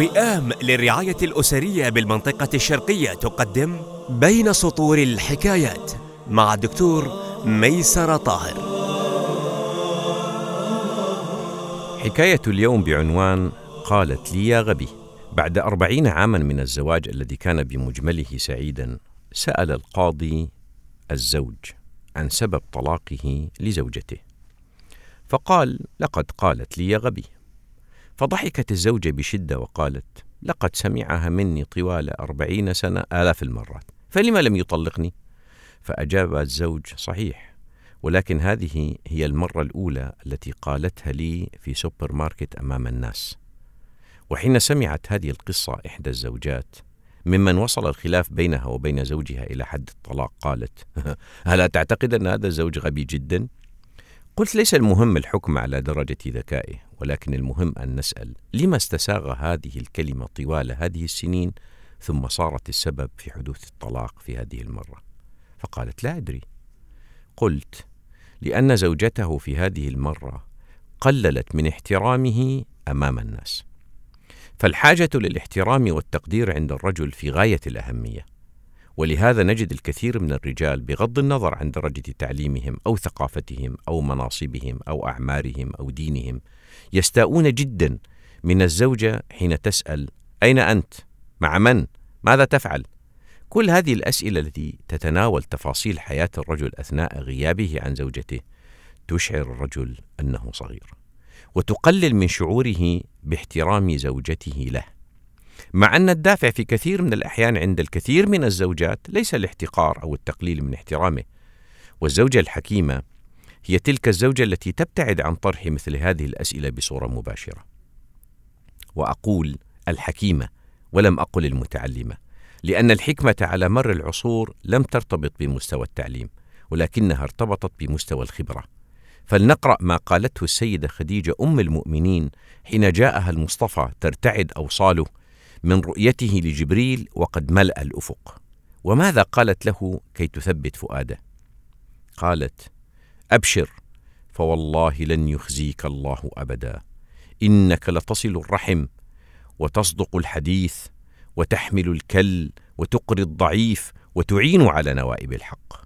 وئام للرعاية الأسرية بالمنطقة الشرقية تقدم بين سطور الحكايات مع الدكتور ميسر طاهر. حكاية اليوم بعنوان قالت لي يا غبي. بعد أربعين عاما من الزواج الذي كان بمجمله سعيدا سأل القاضي الزوج عن سبب طلاقه لزوجته. فقال لقد قالت لي يا غبي فضحكت الزوجة بشدة وقالت لقد سمعها مني طوال أربعين سنة آلاف المرات فلما لم يطلقني؟ فأجاب الزوج صحيح ولكن هذه هي المرة الأولى التي قالتها لي في سوبر ماركت أمام الناس وحين سمعت هذه القصة إحدى الزوجات ممن وصل الخلاف بينها وبين زوجها إلى حد الطلاق قالت ألا تعتقد أن هذا الزوج غبي جدا؟ قلت ليس المهم الحكم على درجة ذكائه ولكن المهم أن نسأل لما استساغ هذه الكلمة طوال هذه السنين ثم صارت السبب في حدوث الطلاق في هذه المرة؟ فقالت لا أدري. قلت لأن زوجته في هذه المرة قللت من احترامه أمام الناس. فالحاجة للاحترام والتقدير عند الرجل في غاية الأهمية. ولهذا نجد الكثير من الرجال بغض النظر عن درجة تعليمهم أو ثقافتهم أو مناصبهم أو أعمارهم أو دينهم يستاءون جدا من الزوجة حين تسأل أين أنت؟ مع من؟ ماذا تفعل؟ كل هذه الأسئلة التي تتناول تفاصيل حياة الرجل أثناء غيابه عن زوجته تشعر الرجل أنه صغير وتقلل من شعوره باحترام زوجته له مع أن الدافع في كثير من الأحيان عند الكثير من الزوجات ليس الاحتقار أو التقليل من احترامه. والزوجة الحكيمة هي تلك الزوجة التي تبتعد عن طرح مثل هذه الأسئلة بصورة مباشرة. وأقول الحكيمة ولم أقل المتعلمة لأن الحكمة على مر العصور لم ترتبط بمستوى التعليم ولكنها ارتبطت بمستوى الخبرة. فلنقرأ ما قالته السيدة خديجة أم المؤمنين حين جاءها المصطفى ترتعد أوصاله من رؤيته لجبريل وقد ملأ الأفق. وماذا قالت له كي تثبت فؤاده؟ قالت أبشر فوالله لن يخزيك الله أبدا. إنك لتصل الرحم وتصدق الحديث وتحمل الكل وتقري الضعيف وتعين على نوائب الحق.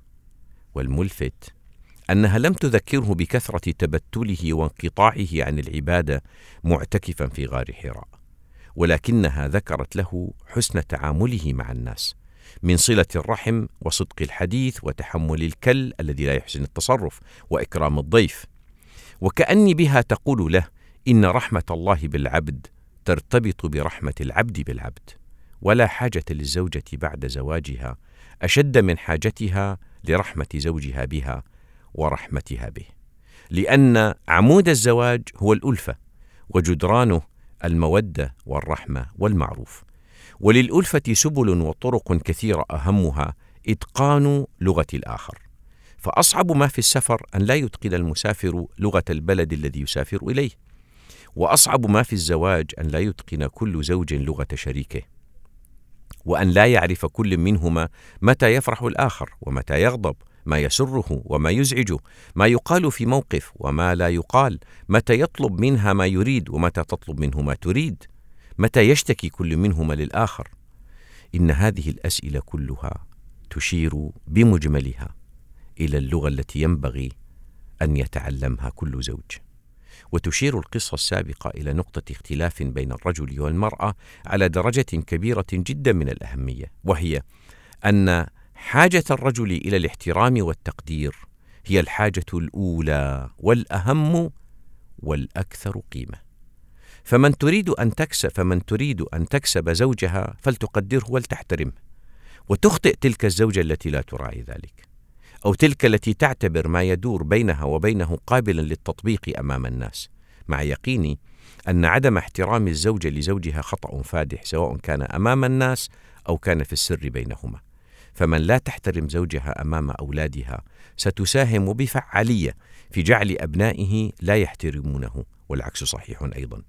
والملفت أنها لم تذكره بكثرة تبتله وانقطاعه عن العبادة معتكفا في غار حراء. ولكنها ذكرت له حسن تعامله مع الناس من صلة الرحم وصدق الحديث وتحمل الكل الذي لا يحسن التصرف وإكرام الضيف. وكأني بها تقول له إن رحمة الله بالعبد ترتبط برحمة العبد بالعبد ولا حاجة للزوجة بعد زواجها أشد من حاجتها لرحمة زوجها بها ورحمتها به. لأن عمود الزواج هو الألفة وجدرانه المودة والرحمة والمعروف. وللألفة سبل وطرق كثيرة أهمها إتقان لغة الآخر. فأصعب ما في السفر أن لا يتقن المسافر لغة البلد الذي يسافر إليه. وأصعب ما في الزواج أن لا يتقن كل زوج لغة شريكه. وأن لا يعرف كل منهما متى يفرح الآخر ومتى يغضب. ما يسره وما يزعجه ما يقال في موقف وما لا يقال متى يطلب منها ما يريد ومتى تطلب منه ما تريد متى يشتكي كل منهما للآخر. إن هذه الأسئلة كلها تشير بمجملها إلى اللغة التي ينبغي أن يتعلمها كل زوج. وتشير القصة السابقة إلى نقطة اختلاف بين الرجل والمرأة على درجة كبيرة جدا من الأهمية وهي أن حاجة الرجل إلى الاحترام والتقدير هي الحاجة الأولى والأهم والأكثر قيمة. فمن تريد أن تكسب فمن تريد أن تكسب زوجها فلتقدره ولتحترمه. وتخطئ تلك الزوجة التي لا تراعي ذلك. أو تلك التي تعتبر ما يدور بينها وبينه قابلا للتطبيق أمام الناس. مع يقيني أن عدم احترام الزوجة لزوجها خطأ فادح سواء كان أمام الناس أو كان في السر بينهما. فمن لا تحترم زوجها أمام أولادها ستساهم بفعالية في جعل أبنائه لا يحترمونه والعكس صحيح أيضا.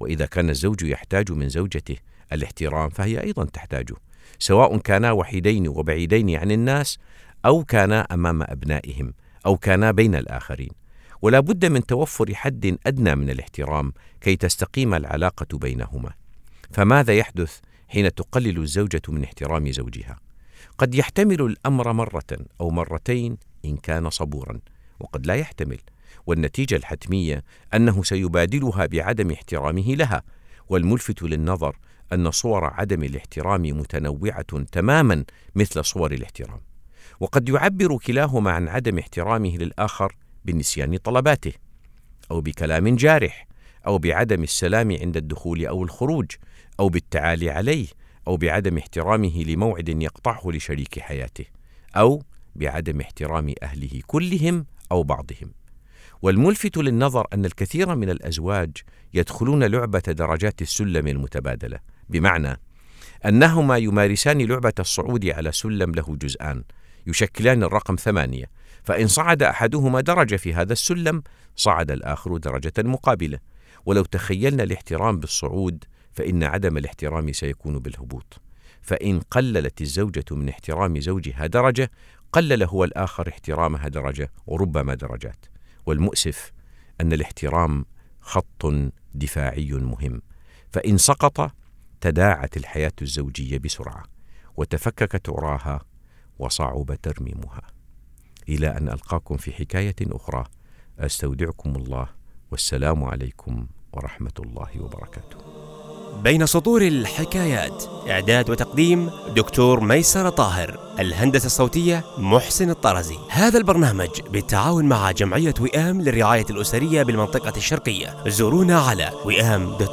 وإذا كان الزوج يحتاج من زوجته الاحترام فهي أيضا تحتاجه سواء كانا وحيدين وبعيدين عن الناس أو كانا أمام أبنائهم أو كانا بين الآخرين. ولا بد من توفر حد أدنى من الاحترام كي تستقيم العلاقة بينهما. فماذا يحدث حين تقلل الزوجة من احترام زوجها؟ قد يحتمل الأمر مرة أو مرتين إن كان صبورا، وقد لا يحتمل، والنتيجة الحتمية أنه سيبادلها بعدم احترامه لها، والملفت للنظر أن صور عدم الاحترام متنوعة تماما مثل صور الاحترام. وقد يعبر كلاهما عن عدم احترامه للآخر بنسيان طلباته، أو بكلام جارح، أو بعدم السلام عند الدخول أو الخروج، أو بالتعالي عليه، أو بعدم احترامه لموعد يقطعه لشريك حياته، أو بعدم احترام أهله كلهم أو بعضهم. والملفت للنظر أن الكثير من الأزواج يدخلون لعبة درجات السلم المتبادلة، بمعنى أنهما يمارسان لعبة الصعود على سلم له جزءان، يشكلان الرقم ثمانية، فإن صعد أحدهما درجة في هذا السلم، صعد الآخر درجة مقابلة، ولو تخيلنا الاحترام بالصعود، فإن عدم الاحترام سيكون بالهبوط. فإن قللت الزوجة من احترام زوجها درجة، قلل هو الآخر احترامها درجة وربما درجات. والمؤسف أن الاحترام خط دفاعي مهم، فإن سقط تداعت الحياة الزوجية بسرعة، وتفككت عراها وصعب ترميمها. إلى أن ألقاكم في حكاية أخرى، أستودعكم الله والسلام عليكم ورحمة الله وبركاته. بين سطور الحكايات. إعداد وتقديم دكتور ميسر طاهر الهندسة الصوتية محسن الطرزي. هذا البرنامج بالتعاون مع جمعية وئام للرعاية الأسرية بالمنطقة الشرقية. زورونا على وئام.org.sa